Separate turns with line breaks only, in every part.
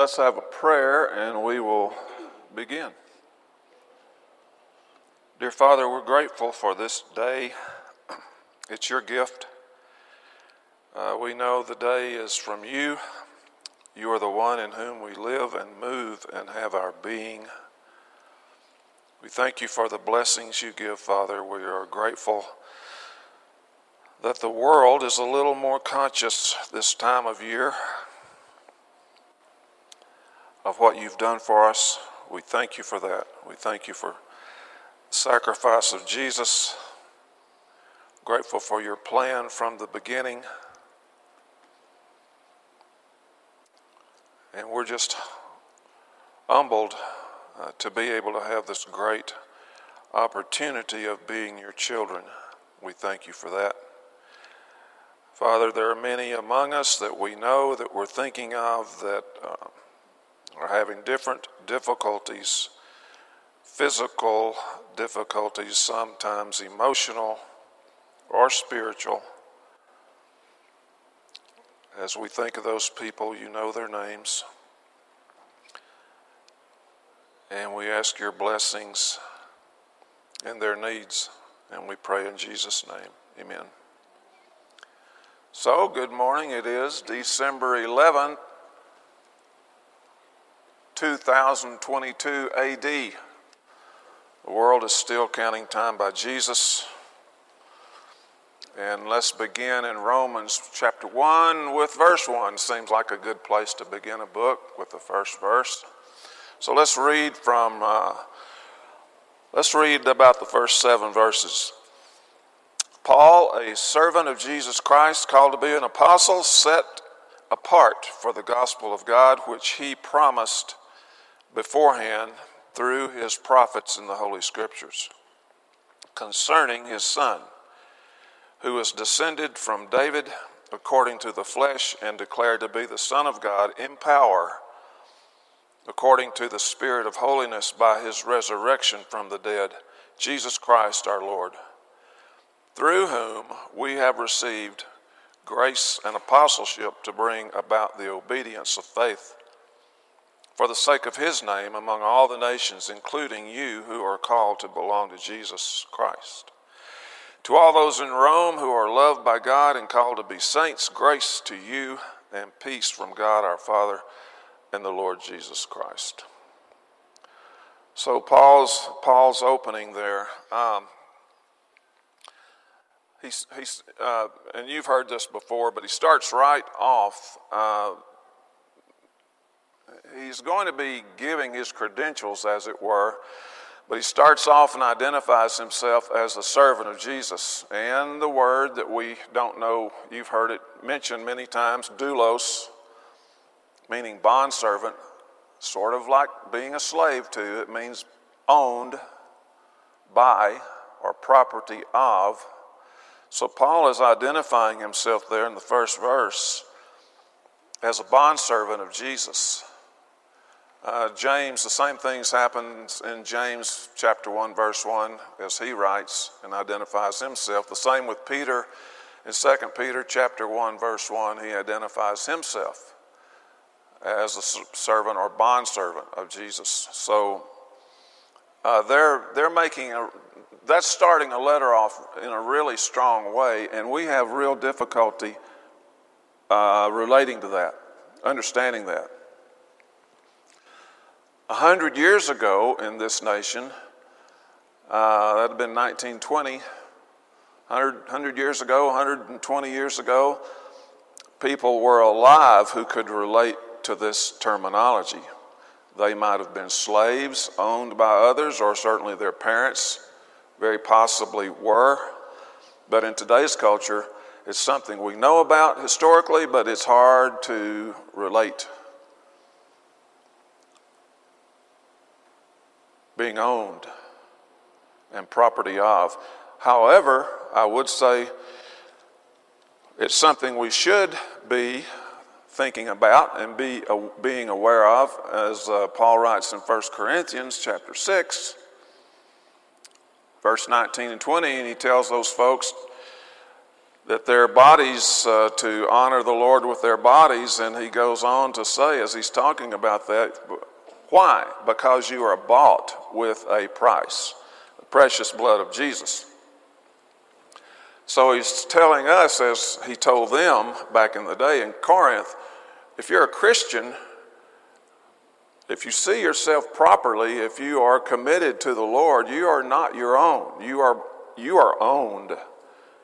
Let's have a prayer and we will begin. Dear Father, we're grateful for this day. It's your gift. Uh, we know the day is from you. You are the one in whom we live and move and have our being. We thank you for the blessings you give, Father. We are grateful that the world is a little more conscious this time of year of what you've done for us. We thank you for that. We thank you for the sacrifice of Jesus. Grateful for your plan from the beginning. And we're just humbled uh, to be able to have this great opportunity of being your children. We thank you for that. Father, there are many among us that we know that we're thinking of that. Uh, are having different difficulties, physical difficulties, sometimes emotional or spiritual. As we think of those people, you know their names. And we ask your blessings and their needs. And we pray in Jesus' name. Amen. So, good morning. It is December 11th, 2022 AD. The world is still counting time by Jesus. And let's begin in Romans chapter 1 with verse 1. Seems like a good place to begin a book with the first verse. So let's read from, uh, let's read about the first seven verses. Paul, a servant of Jesus Christ, called to be an apostle, set apart for the gospel of God, which he promised beforehand through his prophets in the Holy Scriptures concerning his Son, who is descended from David according to the flesh and declared to be the Son of God in power according to the Spirit of holiness by his resurrection from the dead, Jesus Christ our Lord, through whom we have received grace and apostleship to bring about the obedience of faith for the sake of his name among all the nations, including you who are called to belong to Jesus Christ. To all those in Rome who are loved by God and called to be saints, grace to you and peace from God our Father and the Lord Jesus Christ. So Paul's Paul's opening there. Um, he's he's uh, and you've heard this before, but he starts right off. Uh, he's going to be giving his credentials, as it were, but he starts off and identifies himself as a servant of Jesus. And the word that we don't know, you've heard it mentioned many times, doulos, meaning bondservant, sort of like being a slave to. It means owned by or property of. So Paul is identifying himself there in the first verse as a bondservant of Jesus. Uh, James, the same things happens in James chapter 1, verse 1, as he writes and identifies himself. The same with Peter in 2 Peter chapter 1, verse 1, he identifies himself as a servant or bondservant of Jesus. So uh, they're, they're making a, that's starting a letter off in a really strong way, and we have real difficulty uh, relating to that, understanding that. A hundred years ago in this nation, uh, that had been 1920, 100, 100 years ago, 120 years ago, people were alive who could relate to this terminology. They might have been slaves owned by others, or certainly their parents very possibly were. But in today's culture, it's something we know about historically, but it's hard to relate being owned and property of. However, I would say it's something we should be thinking about and be uh, being aware of, as uh, Paul writes in 1 Corinthians chapter 6, verse 19 and 20, and he tells those folks that their bodies, uh, to honor the Lord with their bodies. And he goes on to say, as he's talking about that, why? Because you are bought with a price, the precious blood of Jesus. So he's telling us, as he told them back in the day in Corinth, if you're a Christian, if you see yourself properly, if you are committed to the Lord, you are not your own. You are, you are owned.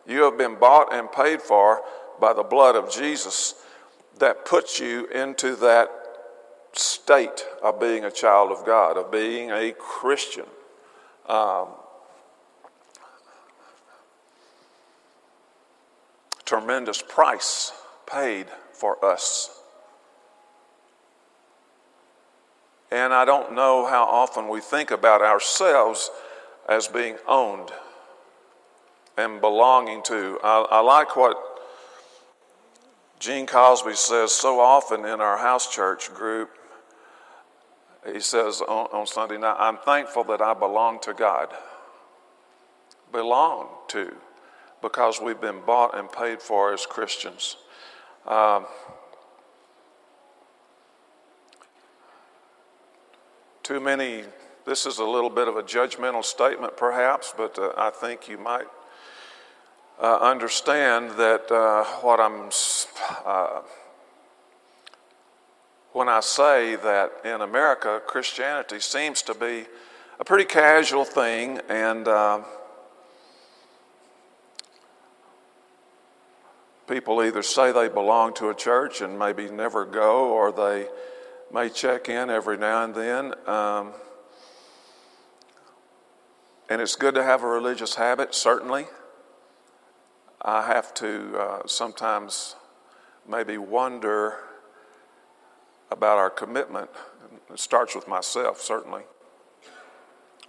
You have been bought and paid for by the blood of Jesus that puts you into that state of being a child of God, of being a Christian. Um, tremendous price paid for us. And I don't know how often we think about ourselves as being owned and belonging to. I, I like what Gene Cosby says so often in our house church group. He says on, on Sunday night, I'm thankful that I belong to God. Belong to because we've been bought and paid for as Christians. Um, too many, this is a little bit of a judgmental statement perhaps, but uh, I think you might uh, understand that uh, what I'm, uh, when I say that in America, Christianity seems to be a pretty casual thing and uh, People either say they belong to a church and maybe never go, or they may check in every now and then. Um, and it's good to have a religious habit, certainly. I have to uh, sometimes maybe wonder about our commitment. It starts with myself, certainly.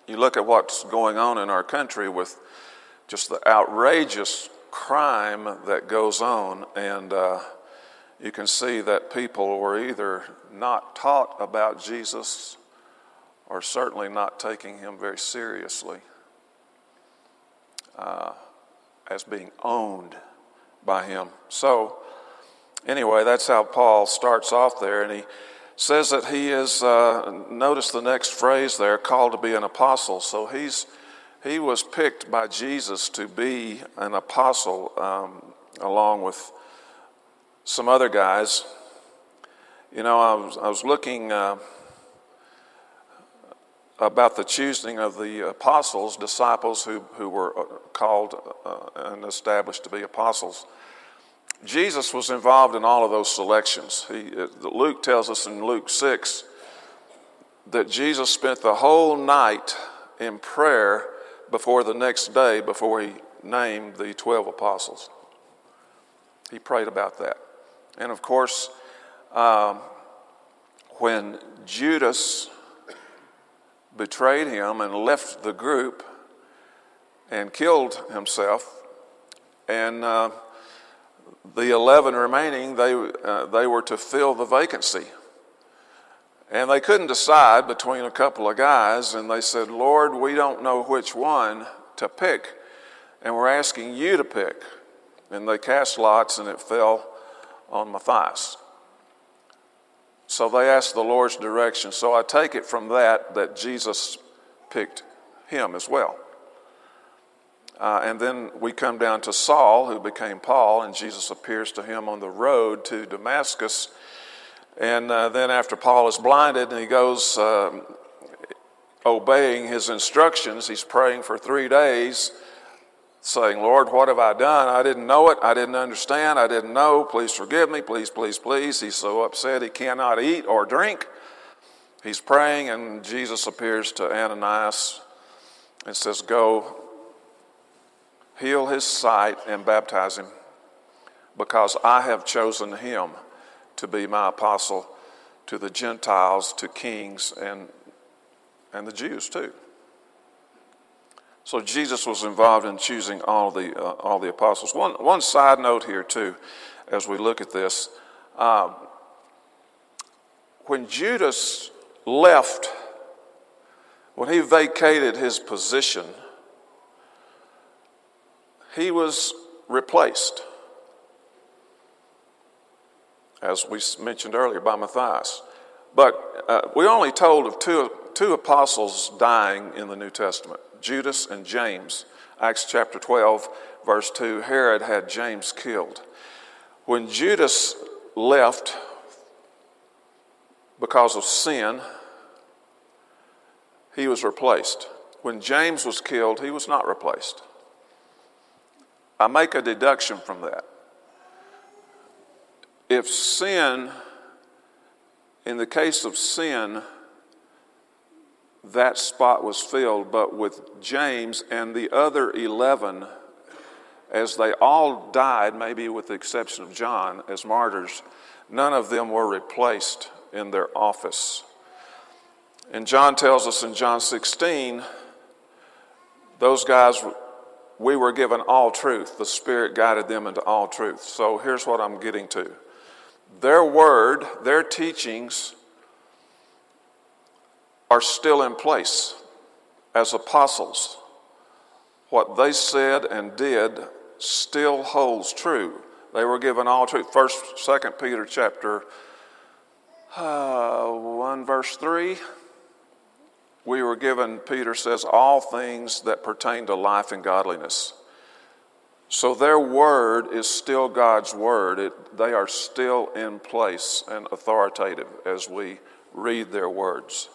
You look at what's going on in our country with just the outrageous crime that goes on, and uh, you can see that people were either not taught about Jesus or certainly not taking him very seriously uh, as being owned by him. So, anyway, that's how Paul starts off there, and he says that he is, uh, notice the next phrase there, called to be an apostle. So he's he was picked by Jesus to be an apostle um, along with some other guys. You know, I was, I was looking uh, about the choosing of the apostles, disciples who, who were uh, called uh, and established to be apostles. Jesus was involved in all of those selections. He, uh, Luke tells us in Luke 6 that Jesus spent the whole night in prayer before the next day, before he named the 12 apostles. He prayed about that. And of course, um, when Judas betrayed him and left the group and killed himself, and uh, the 11 remaining, they, uh, they were to fill the vacancy. And they couldn't decide between a couple of guys, and they said, Lord, we don't know which one to pick, and we're asking you to pick. And they cast lots, and it fell on Matthias. So they asked the Lord's direction. So I take it from that that Jesus picked him as well. Uh, and then we come down to Saul, who became Paul, and Jesus appears to him on the road to Damascus and uh, then, after Paul is blinded and he goes um, obeying his instructions, he's praying for three days, saying, Lord, what have I done? I didn't know it. I didn't understand. I didn't know. Please forgive me. Please, please, please. He's so upset he cannot eat or drink. He's praying, and Jesus appears to Ananias and says, Go, heal his sight, and baptize him, because I have chosen him to be my apostle to the Gentiles, to kings, and, and the Jews too. So Jesus was involved in choosing all the, uh, all the apostles. One, one side note here, too, as we look at this. Um, when Judas left, when he vacated his position, he was replaced, as we mentioned earlier by Matthias. But uh, we only told of two, two apostles dying in the New Testament Judas and James. Acts chapter 12, verse 2 Herod had James killed. When Judas left because of sin, he was replaced. When James was killed, he was not replaced. I make a deduction from that. If sin, in the case of sin, that spot was filled, but with James and the other 11, as they all died, maybe with the exception of John, as martyrs, none of them were replaced in their office. And John tells us in John 16, those guys, we were given all truth. The Spirit guided them into all truth. So here's what I'm getting to their word, their teachings, are still in place as apostles. What they said and did still holds true. They were given all truth. First, Second Peter chapter uh, one verse three. We were given, Peter says, all things that pertain to life and godliness. So their word is still God's word. It, they are still in place and authoritative as we read their words.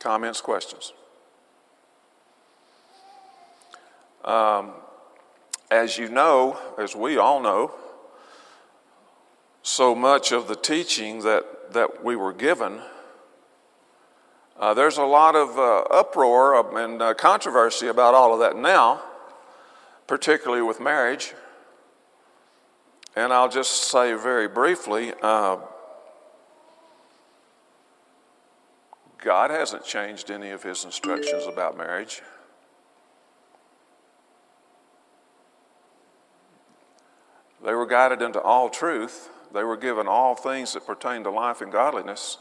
Comments, questions? Um, as you know, as we all know, so much of the teaching that, that we were given, uh, there's a lot of uh, uproar and uh, controversy about all of that now, particularly with marriage. And I'll just say very briefly uh, God hasn't changed any of his instructions about marriage. They were guided into all truth. They were given all things that pertain to life and godliness.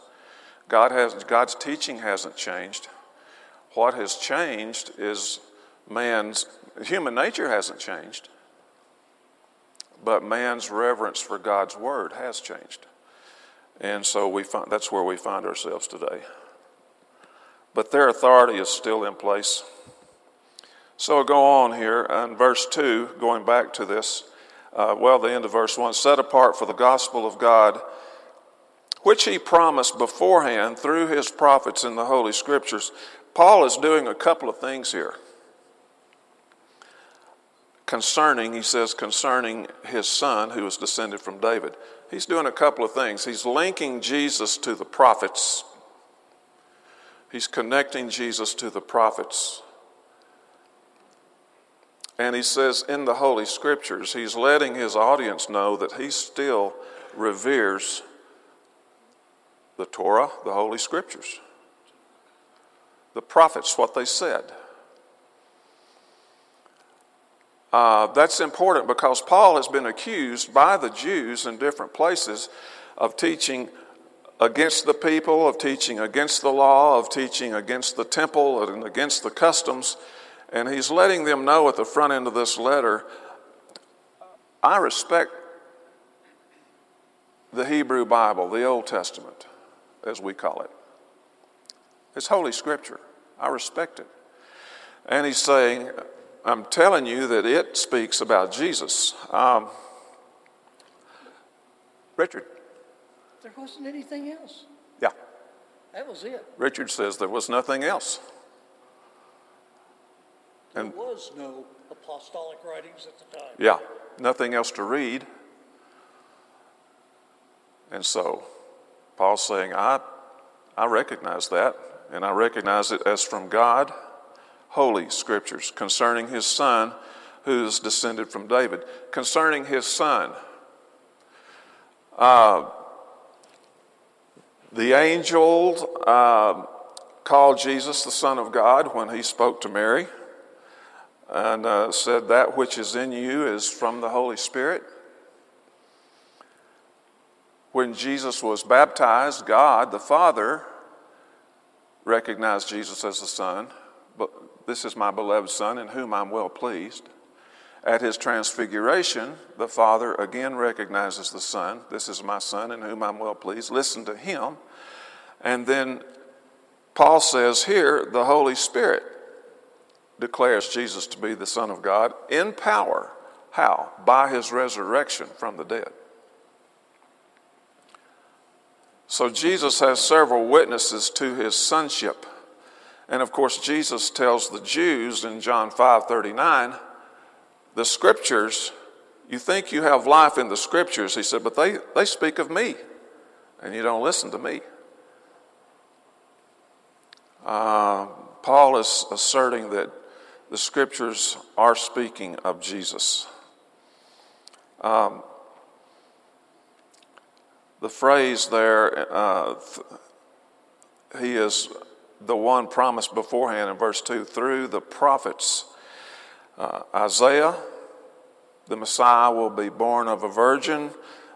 God has, God's teaching hasn't changed. What has changed is man's human nature hasn't changed, but man's reverence for God's word has changed. And so we find, that's where we find ourselves today but their authority is still in place. So go on here in verse 2, going back to this, uh, well, the end of verse 1 set apart for the gospel of God, which he promised beforehand through his prophets in the Holy Scriptures. Paul is doing a couple of things here. Concerning, he says, concerning his son who was descended from David. He's doing a couple of things. He's linking Jesus to the prophets He's connecting Jesus to the prophets. And he says in the Holy Scriptures, he's letting his audience know that he still reveres the Torah, the Holy Scriptures. The prophets, what they said. Uh, that's important because Paul has been accused by the Jews in different places of teaching against the people, of teaching against the law, of teaching against the temple and against the customs. And he's letting them know at the front end of this letter I respect the Hebrew Bible, the Old Testament, as we call it. It's Holy Scripture. I respect it. And he's saying, I'm telling you that it speaks about Jesus. Um, Richard.
There wasn't anything else.
Yeah.
That was it.
Richard says there was nothing else.
And There was no apostolic writings at the time.
Yeah, nothing else to read. And so Paul's saying, I, I recognize that, and I recognize it as from God, holy scriptures concerning his son who is descended from David. Concerning his son, uh, the angel uh, called Jesus the Son of God when he spoke to Mary and uh, said, That which is in you is from the Holy Spirit. When Jesus was baptized, God the Father recognized Jesus as the Son. But this is my beloved Son in whom I'm well pleased. At his transfiguration, the Father again recognizes the Son. This is my Son in whom I'm well pleased. Listen to him. And then Paul says here, the Holy Spirit declares Jesus to be the Son of God in power. How? By his resurrection from the dead. So Jesus has several witnesses to his sonship. And of course, Jesus tells the Jews in John 5 39, the scriptures, you think you have life in the scriptures, he said, but they, they speak of me, and you don't listen to me. Uh, Paul is asserting that the scriptures are speaking of Jesus. Um, the phrase there, uh, he is the one promised beforehand in verse 2 through the prophets. Uh, Isaiah, the Messiah will be born of a virgin.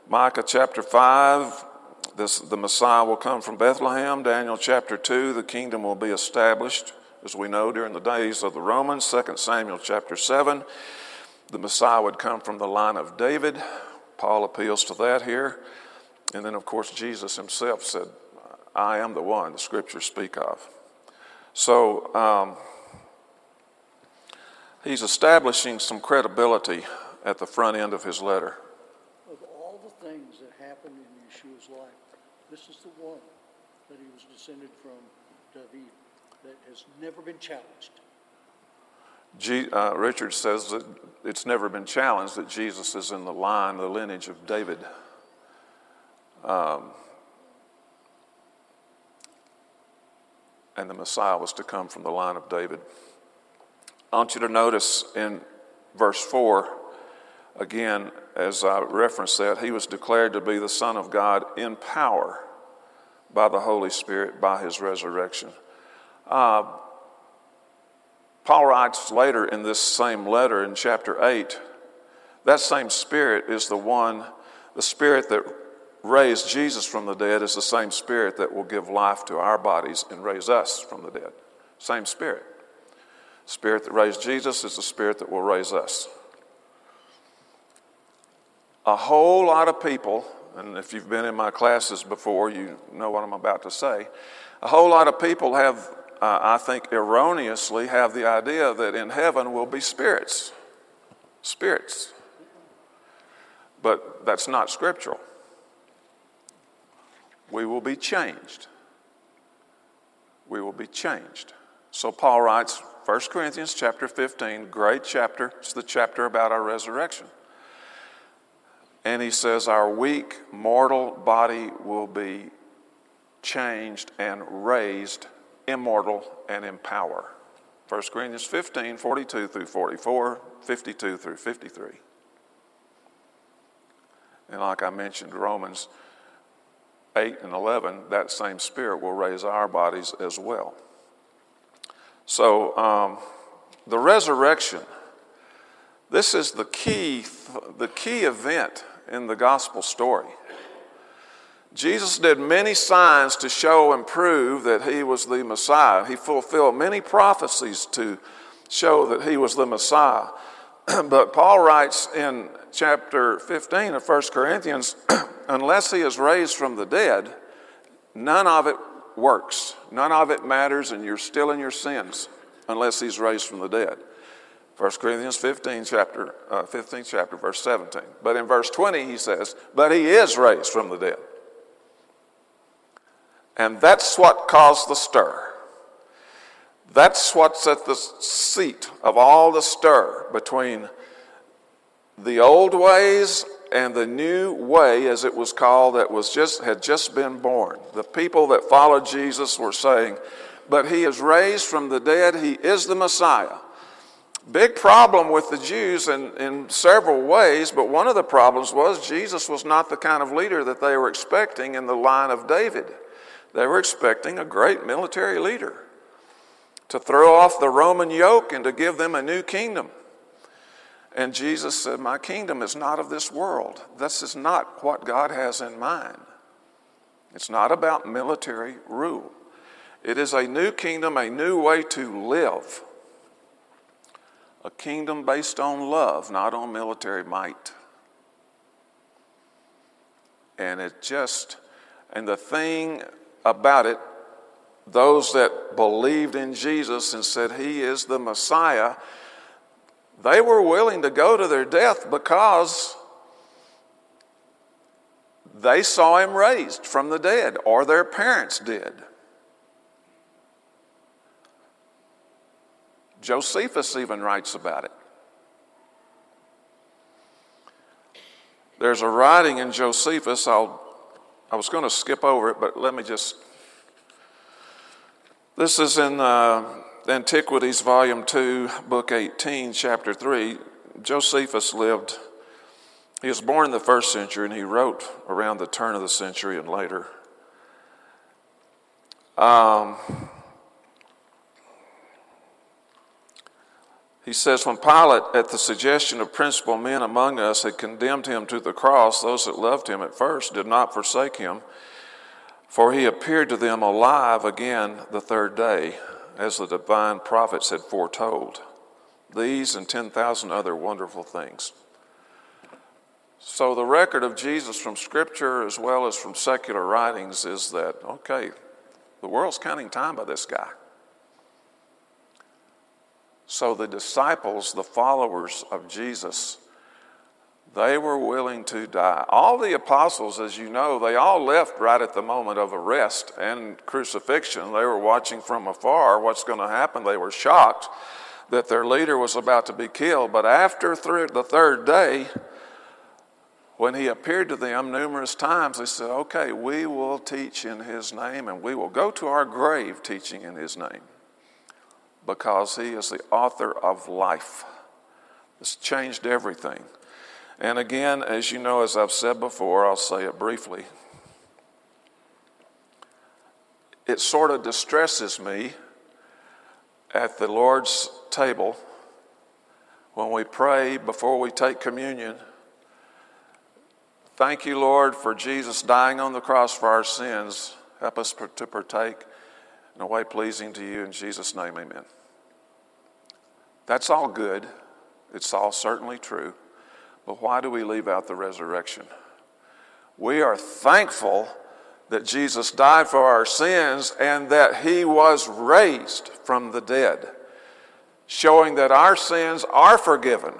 Micah chapter 5, this, the Messiah will come from Bethlehem. Daniel chapter 2, the kingdom will be established, as we know, during the days of the Romans. 2 Samuel chapter 7, the Messiah would come from the line of David. Paul appeals to that here. And then, of course, Jesus himself said, I am the one the scriptures speak of. So um, he's establishing some credibility at the front end of his letter.
Of all the things that happened in Yeshua's life, this is the one that he was descended from David that has never been challenged.
G, uh, Richard says that it's never been challenged that Jesus is in the line, the lineage of David. Um, and the Messiah was to come from the line of David. I want you to notice in verse 4, again, as I referenced that, he was declared to be the Son of God in power by the Holy Spirit by his resurrection. Uh, Paul writes later in this same letter in chapter 8 that same Spirit is the one, the Spirit that raised Jesus from the dead is the same Spirit that will give life to our bodies and raise us from the dead. Same Spirit. Spirit that raised Jesus is the Spirit that will raise us. A whole lot of people, and if you've been in my classes before, you know what I'm about to say. A whole lot of people have, uh, I think, erroneously have the idea that in heaven will be spirits. Spirits. But that's not scriptural we will be changed. We will be changed. So Paul writes 1 Corinthians chapter 15, great chapter. It's the chapter about our resurrection. And he says, Our weak, mortal body will be changed and raised immortal and in power. 1 Corinthians 15, 42 through 44, 52 through 53. And like I mentioned, Romans 8 and 11, that same Spirit will raise our bodies as well. So, um, the resurrection, this is the key, the key event in the gospel story. Jesus did many signs to show and prove that he was the Messiah. He fulfilled many prophecies to show that he was the Messiah. but Paul writes in chapter 15 of 1 Corinthians unless he is raised from the dead, none of it works. None of it matters, and you're still in your sins unless he's raised from the dead. 1 Corinthians 15, chapter, uh, 15 chapter, verse 17. But in verse 20, he says, But he is raised from the dead. And that's what caused the stir. That's what's at the seat of all the stir between the old ways and the new way, as it was called, that was just had just been born. The people that followed Jesus were saying, "But he is raised from the dead. He is the Messiah." Big problem with the Jews in, in several ways, but one of the problems was Jesus was not the kind of leader that they were expecting in the line of David. They were expecting a great military leader to throw off the Roman yoke and to give them a new kingdom. And Jesus said, My kingdom is not of this world. This is not what God has in mind. It's not about military rule. It is a new kingdom, a new way to live. a kingdom based on love, not on military might. And it just, and the thing about it, those that believed in Jesus and said he is the Messiah, they were willing to go to their death because they saw him raised from the dead, or their parents did. Josephus even writes about it. There's a writing in Josephus, I'll, I was going to skip over it, but let me just. This is in uh, Antiquities, Volume 2, Book 18, Chapter 3. Josephus lived, he was born in the first century and he wrote around the turn of the century and later. Um, He says, When Pilate, at the suggestion of principal men among us, had condemned him to the cross, those that loved him at first did not forsake him, for he appeared to them alive again the third day, as the divine prophets had foretold. These and 10,000 other wonderful things. So, the record of Jesus from Scripture as well as from secular writings is that, okay, the world's counting time by this guy. So the disciples, the followers of Jesus, they were willing to die. All the apostles, as you know, they all left right at the moment of arrest and crucifixion. They were watching from afar what's going to happen. They were shocked that their leader was about to be killed. But after the third day, when he appeared to them numerous times, they said, Okay, we will teach in his name and we will go to our grave teaching in his name because He is the author of life. It's changed everything. And again, as you know, as I've said before, I'll say it briefly. It sort of distresses me at the Lord's table when we pray before we take communion. Thank you, Lord, for Jesus dying on the cross for our sins. Help us to partake in a way pleasing to you. In Jesus' name, amen. That's all good. It's all certainly true. But why do we leave out the resurrection? We are thankful that Jesus died for our sins and that he was raised from the dead, showing that our sins are forgiven.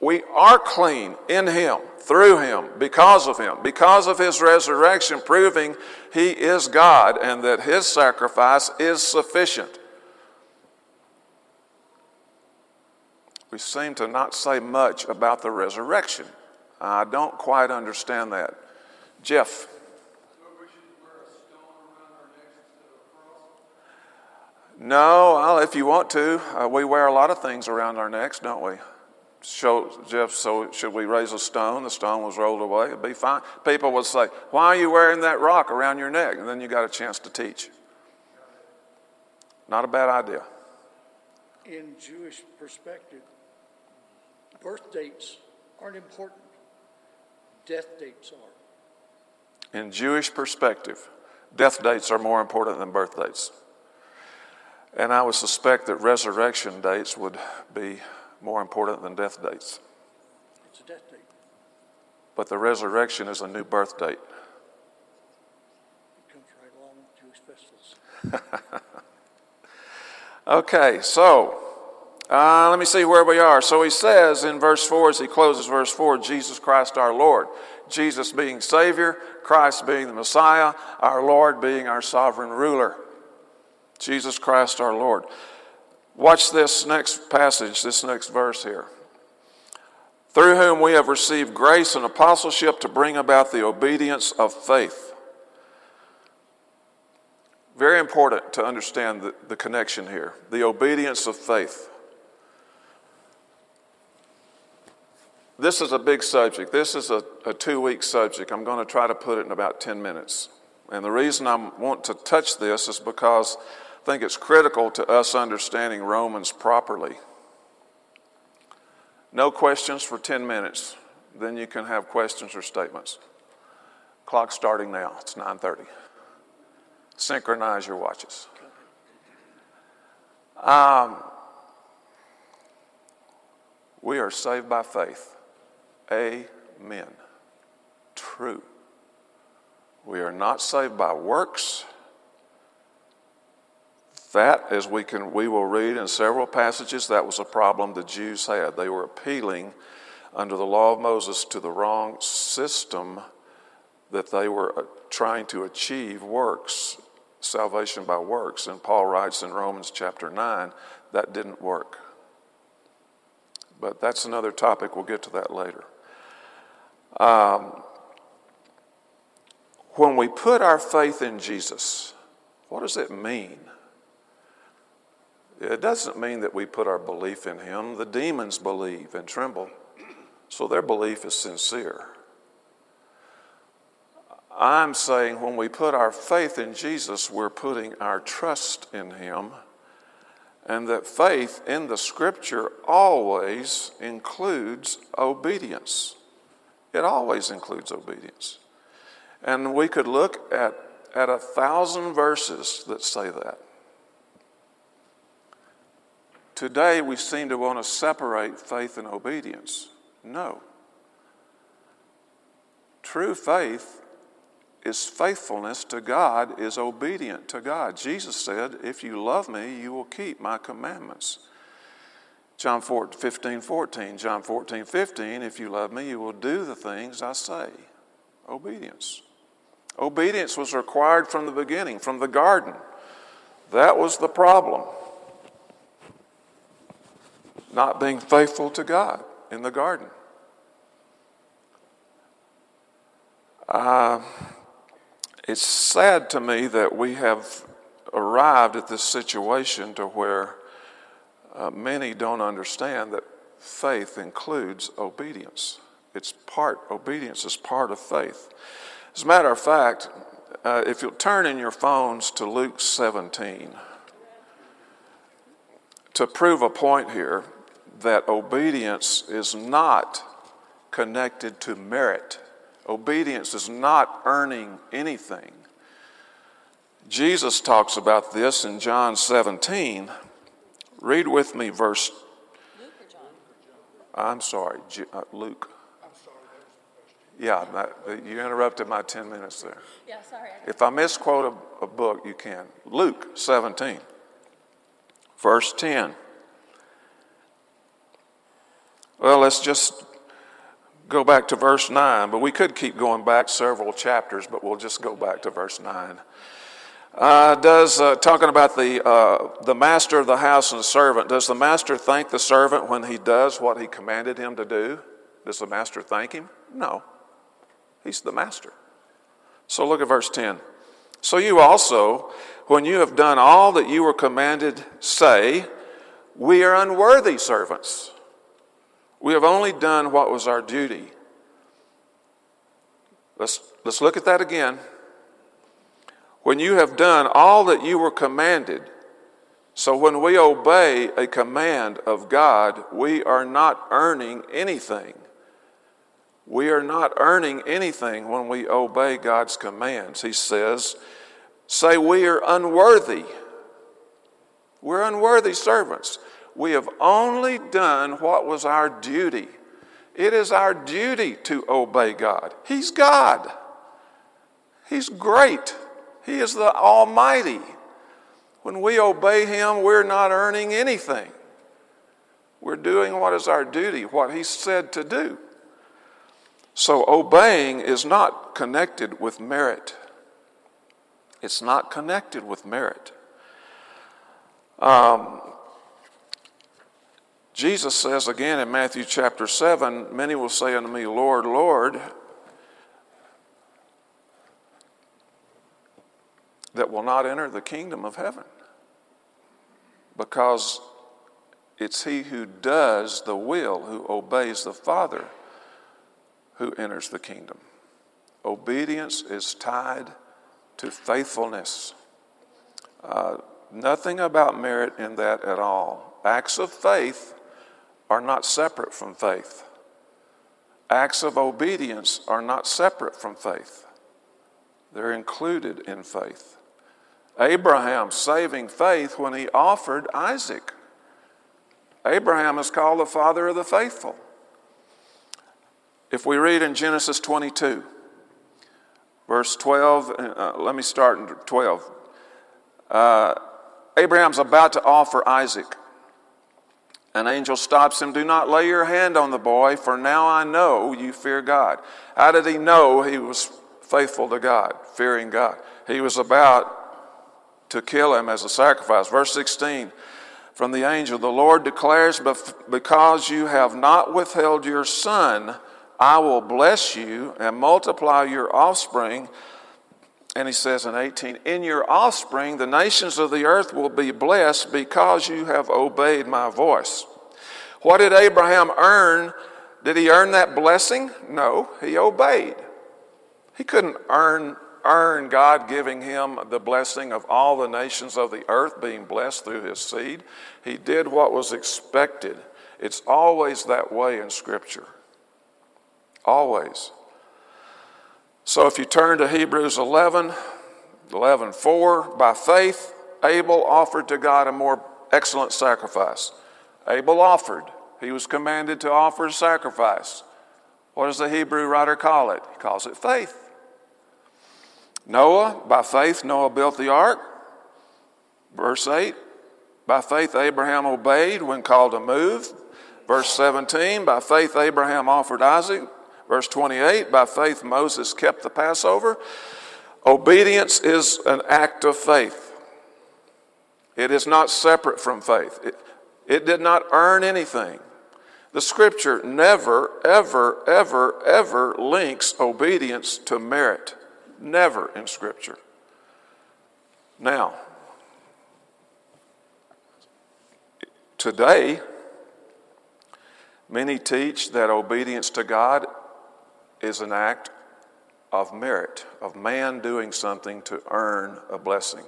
We are clean in him, through him, because of him, because of his resurrection, proving he is God and that his sacrifice is sufficient. We seem to not say much about the resurrection. I don't quite understand that. Jeff. No, if you want to, uh, we wear a lot of things around our necks, don't we? Jeff, so should we raise a stone? The stone was rolled away. It'd be fine. People would say, Why are you wearing that rock around your neck? And then you got a chance to teach. Not a bad idea.
In Jewish perspective, Birth dates aren't important, death dates are.
In Jewish perspective, death dates are more important than birth dates. And I would suspect that resurrection dates would be more important than death dates.
It's a death date.
But the resurrection is a new birth date.
It comes right along with Jewish festivals.
okay, so uh, let me see where we are. So he says in verse 4, as he closes verse 4, Jesus Christ our Lord. Jesus being Savior, Christ being the Messiah, our Lord being our sovereign ruler. Jesus Christ our Lord. Watch this next passage, this next verse here. Through whom we have received grace and apostleship to bring about the obedience of faith. Very important to understand the, the connection here the obedience of faith. This is a big subject. This is a, a two week subject. I'm going to try to put it in about 10 minutes. And the reason I want to touch this is because I think it's critical to us understanding Romans properly. No questions for 10 minutes. Then you can have questions or statements. Clock starting now. It's 9:30. Synchronize your watches. Um, We are saved by faith. Amen. True. We are not saved by works. That, as we can, we will read in several passages, that was a problem the Jews had. They were appealing under the law of Moses to the wrong system that they were uh, trying to achieve works, salvation by works. And Paul writes in Romans chapter 9 that didn't work. But that's another topic. We'll get to that later. Um, when we put our faith in Jesus, what does it mean? It doesn't mean that we put our belief in Him. The demons believe and tremble, so their belief is sincere. I'm saying when we put our faith in Jesus, we're putting our trust in Him, and that faith in the Scripture always includes obedience. It always includes obedience. And we could look at, at a thousand verses that say that. Today, we seem to want to separate faith and obedience. No. True faith is faithfulness to God, is obedient to God. Jesus said, If you love me, you will keep my commandments. John 15, 14, John 14, 15, if you love me, you will do the things I say. Obedience. Obedience was required from the beginning, from the garden. That was the problem. Not being faithful to God in the garden. Uh, it's sad to me that we have arrived at this situation to where uh, many don't understand that faith includes obedience. It's part, obedience is part of faith. As a matter of fact, uh, if you'll turn in your phones to Luke 17, to prove a point here that obedience is not connected to merit. Obedience is not earning anything. Jesus talks about this in John 17. Read with me verse.
Luke or John?
I'm sorry, uh, Luke. Yeah, you interrupted my 10 minutes there.
Yeah, sorry.
If I misquote a, a book, you can. Luke 17, verse 10. Well, let's just go back to verse 9, but we could keep going back several chapters, but we'll just go back to verse 9. Uh, does uh, talking about the uh, the master of the house and the servant? Does the master thank the servant when he does what he commanded him to do? Does the master thank him? No, he's the master. So look at verse ten. So you also, when you have done all that you were commanded, say, "We are unworthy servants." We have only done what was our duty. Let's, let's look at that again. When you have done all that you were commanded, so when we obey a command of God, we are not earning anything. We are not earning anything when we obey God's commands. He says, Say, we are unworthy. We're unworthy servants. We have only done what was our duty. It is our duty to obey God. He's God, He's great, He is the Almighty. When we obey Him, we're not earning anything. We're doing what is our duty, what He said to do. So obeying is not connected with merit. It's not connected with merit. Um, Jesus says again in Matthew chapter 7 Many will say unto me, Lord, Lord, that will not enter the kingdom of heaven. Because it's he who does the will, who obeys the Father, who enters the kingdom. Obedience is tied to faithfulness. Uh, nothing about merit in that at all. Acts of faith are not separate from faith. Acts of obedience are not separate from faith, they're included in faith. Abraham saving faith when he offered Isaac. Abraham is called the father of the faithful. If we read in Genesis 22, verse 12, uh, let me start in 12. Uh, Abraham's about to offer Isaac. An angel stops him. Do not lay your hand on the boy, for now I know you fear God. How did he know he was faithful to God, fearing God? He was about to kill him as a sacrifice. Verse 16 from the angel The Lord declares, Because you have not withheld your son, I will bless you and multiply your offspring. And he says in 18, In your offspring, the nations of the earth will be blessed because you have obeyed my voice. What did Abraham earn? Did he earn that blessing? No, he obeyed. He couldn't earn, earn God giving him the blessing of all the nations of the earth being blessed through his seed. He did what was expected. It's always that way in Scripture. Always. So if you turn to Hebrews 11, 11 4, by faith, Abel offered to God a more excellent sacrifice. Abel offered. He was commanded to offer a sacrifice. What does the Hebrew writer call it? He calls it faith. Noah, by faith, Noah built the ark. Verse 8, by faith, Abraham obeyed when called to move. Verse 17, by faith, Abraham offered Isaac. Verse 28 By faith, Moses kept the Passover. Obedience is an act of faith, it is not separate from faith. It, it did not earn anything. The scripture never, ever, ever, ever links obedience to merit. Never in scripture. Now, today, many teach that obedience to God is an act of merit, of man doing something to earn a blessing.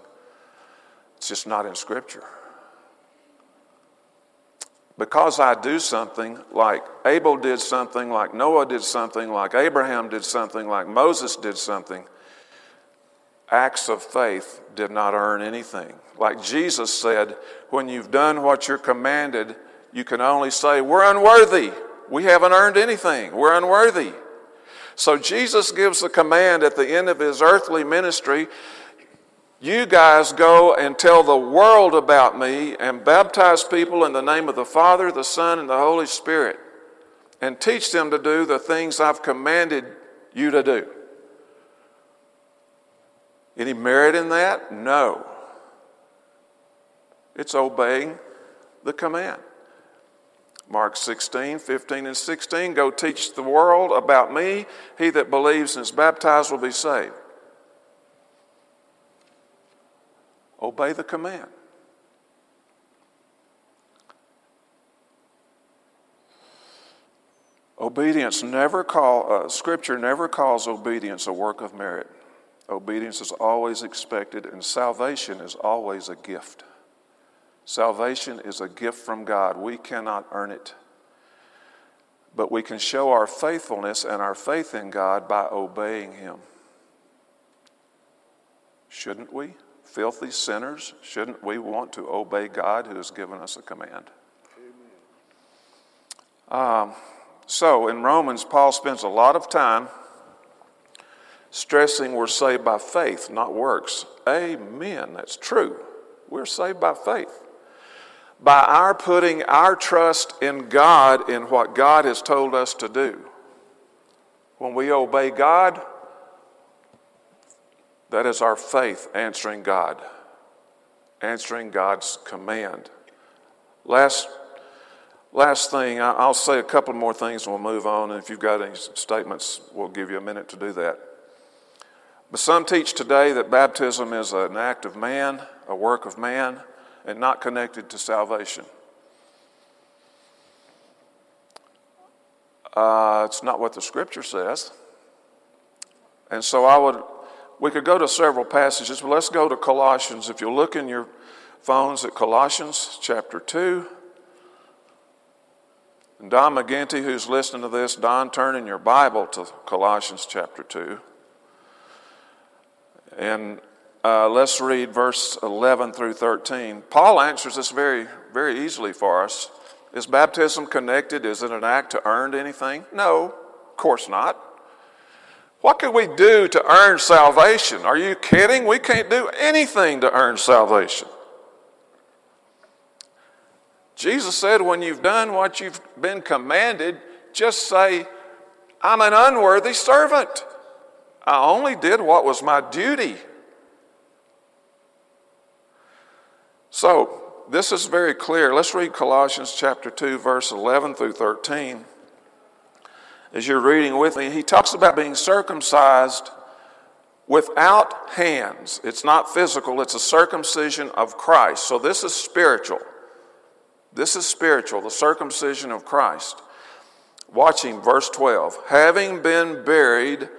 It's just not in Scripture. Because I do something like Abel did something, like Noah did something, like Abraham did something, like Moses did something, acts of faith did not earn anything. Like Jesus said, when you've done what you're commanded, you can only say, We're unworthy. We haven't earned anything. We're unworthy. So Jesus gives the command at the end of his earthly ministry you guys go and tell the world about me and baptize people in the name of the Father, the Son, and the Holy Spirit, and teach them to do the things I've commanded you to do. Any merit in that? No. It's obeying the command. Mark 16, 15, and 16 go teach the world about me. He that believes and is baptized will be saved. Obey the command. Obedience never call uh, Scripture never calls obedience a work of merit. Obedience is always expected, and salvation is always a gift. Salvation is a gift from God. We cannot earn it. But we can show our faithfulness and our faith in God by obeying Him. Shouldn't we? Filthy sinners, shouldn't we want to obey God who has given us a command? Um, so in Romans, Paul spends a lot of time stressing we're saved by faith, not works. Amen. That's true. We're saved by faith by our putting our trust in God in what God has told us to do. When we obey God, that is our faith answering God, answering God's command. Last, last thing, I'll say a couple more things and we'll move on. And if you've got any statements, we'll give you a minute to do that. But some teach today that baptism is an act of man, a work of man and not connected to salvation. Uh, it's not what the scripture says. And so I would, we could go to several passages, but let's go to Colossians. If you look in your phones at Colossians chapter 2, and Don McGinty, who's listening to this, Don, turn in your Bible to Colossians chapter 2. And uh, let's read verse 11 through 13. Paul answers this very, very easily for us. Is baptism connected? Is it an act to earn anything? No, of course not. What can we do to earn salvation? Are you kidding? We can't do anything to earn salvation. Jesus said, when you've done what you've been commanded, just say, I'm an unworthy servant. I only did what was my duty. So, this is very clear. Let's read Colossians chapter 2, verse 11 through 13. As you're reading with me, he talks about being circumcised without hands. It's not physical, it's a circumcision of Christ. So, this is spiritual. This is spiritual, the circumcision of Christ. Watching verse 12. Having been buried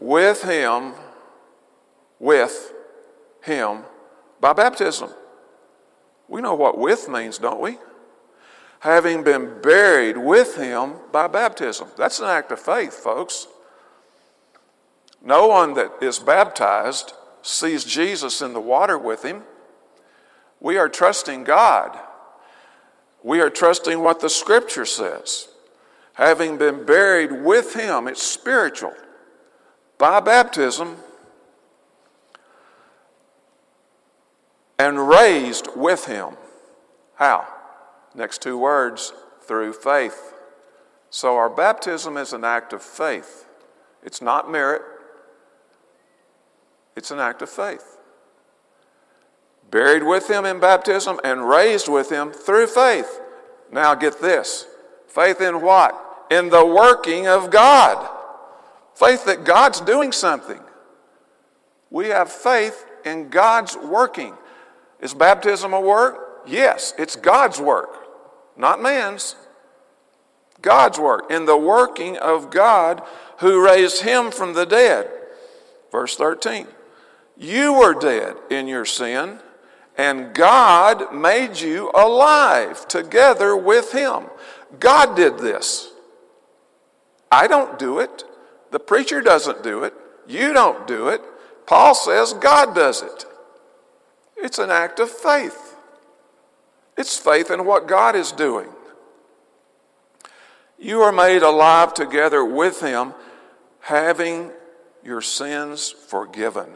with him, with him by baptism we know what with means, don't we? Having been buried with him by baptism. That's an act of faith, folks. No one that is baptized sees Jesus in the water with him. We are trusting God. We are trusting what the scripture says. Having been buried with him, it's spiritual. By baptism, and raised with him. How? Next two words through faith. So our baptism is an act of faith. It's not merit, it's an act of faith. Buried with him in baptism and raised with him through faith. Now get this faith in what? In the working of God. Faith that God's doing something. We have faith in God's working. Is baptism a work? Yes, it's God's work, not man's. God's work, in the working of God who raised him from the dead. Verse 13 You were dead in your sin, and God made you alive together with him. God did this. I don't do it. The preacher doesn't do it. You don't do it. Paul says God does it. It's an act of faith. It's faith in what God is doing. You are made alive together with Him, having your sins forgiven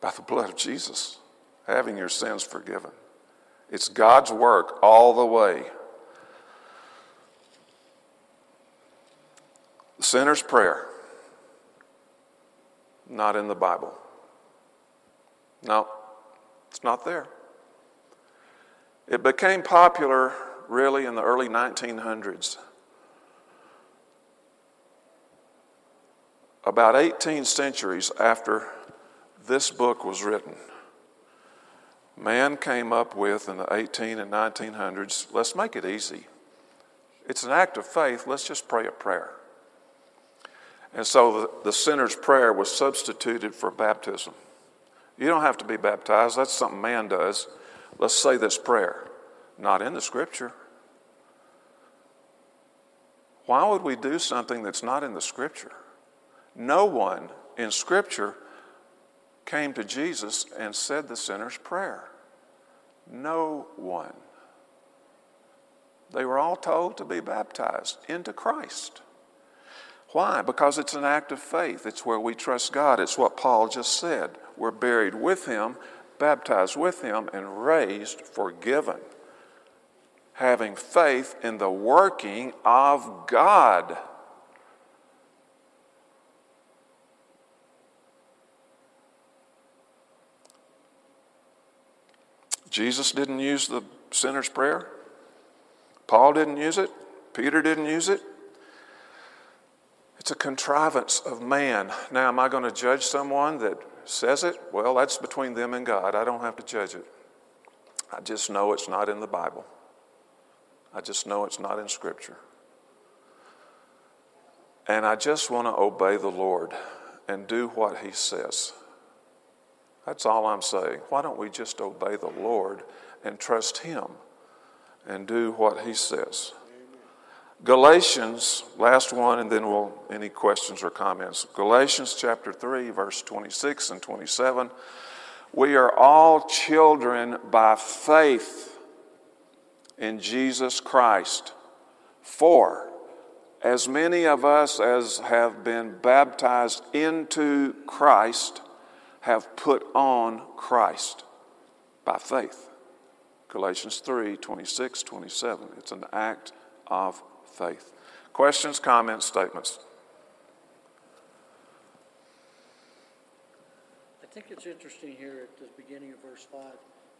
by the blood of Jesus. Having your sins forgiven. It's God's work all the way. Sinner's prayer, not in the Bible. No, it's not there. It became popular really in the early 1900s. About 18 centuries after this book was written, man came up with in the 18 and 1900s let's make it easy. It's an act of faith, let's just pray a prayer. And so the, the sinner's prayer was substituted for baptism. You don't have to be baptized, that's something man does. Let's say this prayer. Not in the scripture. Why would we do something that's not in the scripture? No one in scripture came to Jesus and said the sinner's prayer. No one. They were all told to be baptized into Christ. Why? Because it's an act of faith. It's where we trust God. It's what Paul just said. We're buried with him, baptized with him, and raised, forgiven. Having faith in the working of God. Jesus didn't use the sinner's prayer. Paul didn't use it. Peter didn't use it. It's a contrivance of man. Now, am I going to judge someone that says it? Well, that's between them and God. I don't have to judge it. I just know it's not in the Bible. I just know it's not in Scripture. And I just want to obey the Lord and do what He says. That's all I'm saying. Why don't we just obey the Lord and trust Him and do what He says? Galatians, last one, and then we'll, any questions or comments. Galatians chapter 3, verse 26 and 27. We are all children by faith in Jesus Christ. For as many of us as have been baptized into Christ have put on Christ by faith. Galatians 3 26, 27. It's an act of faith. Questions, comments, statements?
I think it's interesting here at the beginning of verse 5.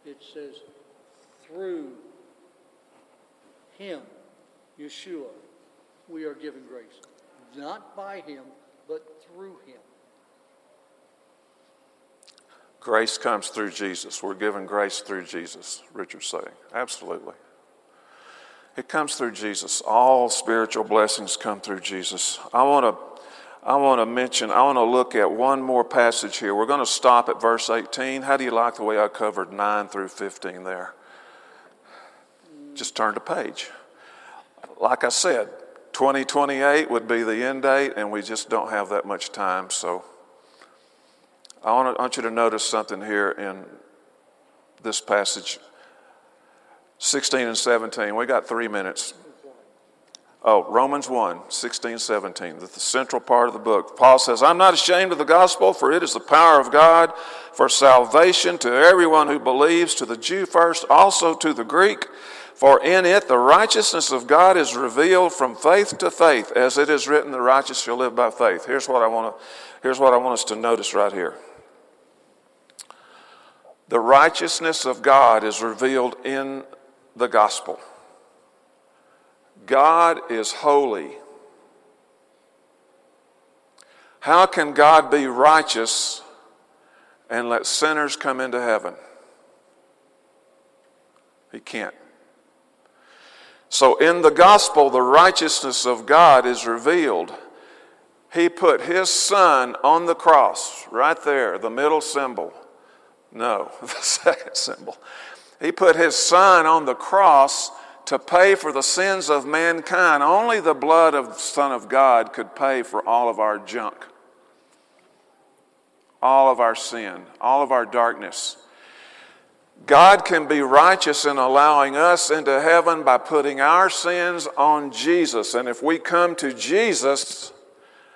It says, through him, Yeshua, we are given grace. Not by him, but through him.
Grace comes through Jesus. We're given grace through Jesus, Richard's saying. Absolutely. It comes through Jesus. All spiritual blessings come through Jesus. I want to I want to mention, I want to look at one more passage here. We're going to stop at verse 18. How do you like the way I covered 9 through 15 there? Just turn to page. Like I said, 2028 would be the end date, and we just don't have that much time. So I want, to, I want you to notice something here in this passage 16 and 17. We got three minutes. Oh, Romans 1, 16, 17, the central part of the book. Paul says, I'm not ashamed of the gospel, for it is the power of God for salvation to everyone who believes, to the Jew first, also to the Greek. For in it the righteousness of God is revealed from faith to faith, as it is written, the righteous shall live by faith. Here's what I want to, here's what I want us to notice right here. The righteousness of God is revealed in the gospel. God is holy. How can God be righteous and let sinners come into heaven? He can't. So, in the gospel, the righteousness of God is revealed. He put his son on the cross, right there, the middle symbol. No, the second symbol. He put his son on the cross to pay for the sins of mankind. Only the blood of the Son of God could pay for all of our junk, all of our sin, all of our darkness. God can be righteous in allowing us into heaven by putting our sins on Jesus. And if we come to Jesus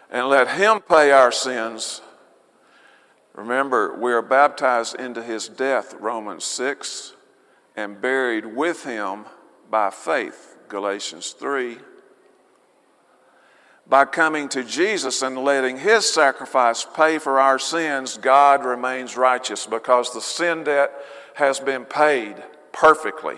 and let Him pay our sins, remember, we are baptized into His death, Romans 6, and buried with Him by faith, Galatians 3. By coming to Jesus and letting His sacrifice pay for our sins, God remains righteous because the sin debt has been paid perfectly.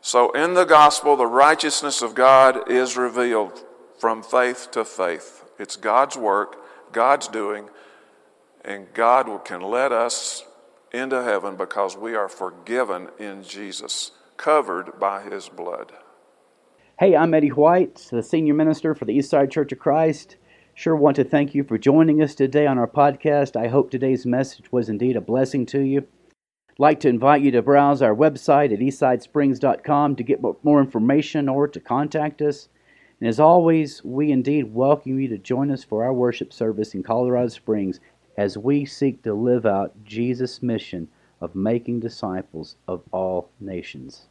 So, in the gospel, the righteousness of God is revealed from faith to faith. It's God's work, God's doing, and God can let us into heaven because we are forgiven in Jesus, covered by his blood.
Hey, I'm Eddie White, the senior minister for the Eastside Church of Christ. Sure want to thank you for joining us today on our podcast. I hope today's message was indeed a blessing to you like to invite you to browse our website at eastsidesprings.com to get more information or to contact us. And as always, we indeed welcome you to join us for our worship service in Colorado Springs as we seek to live out Jesus' mission of making disciples of all nations.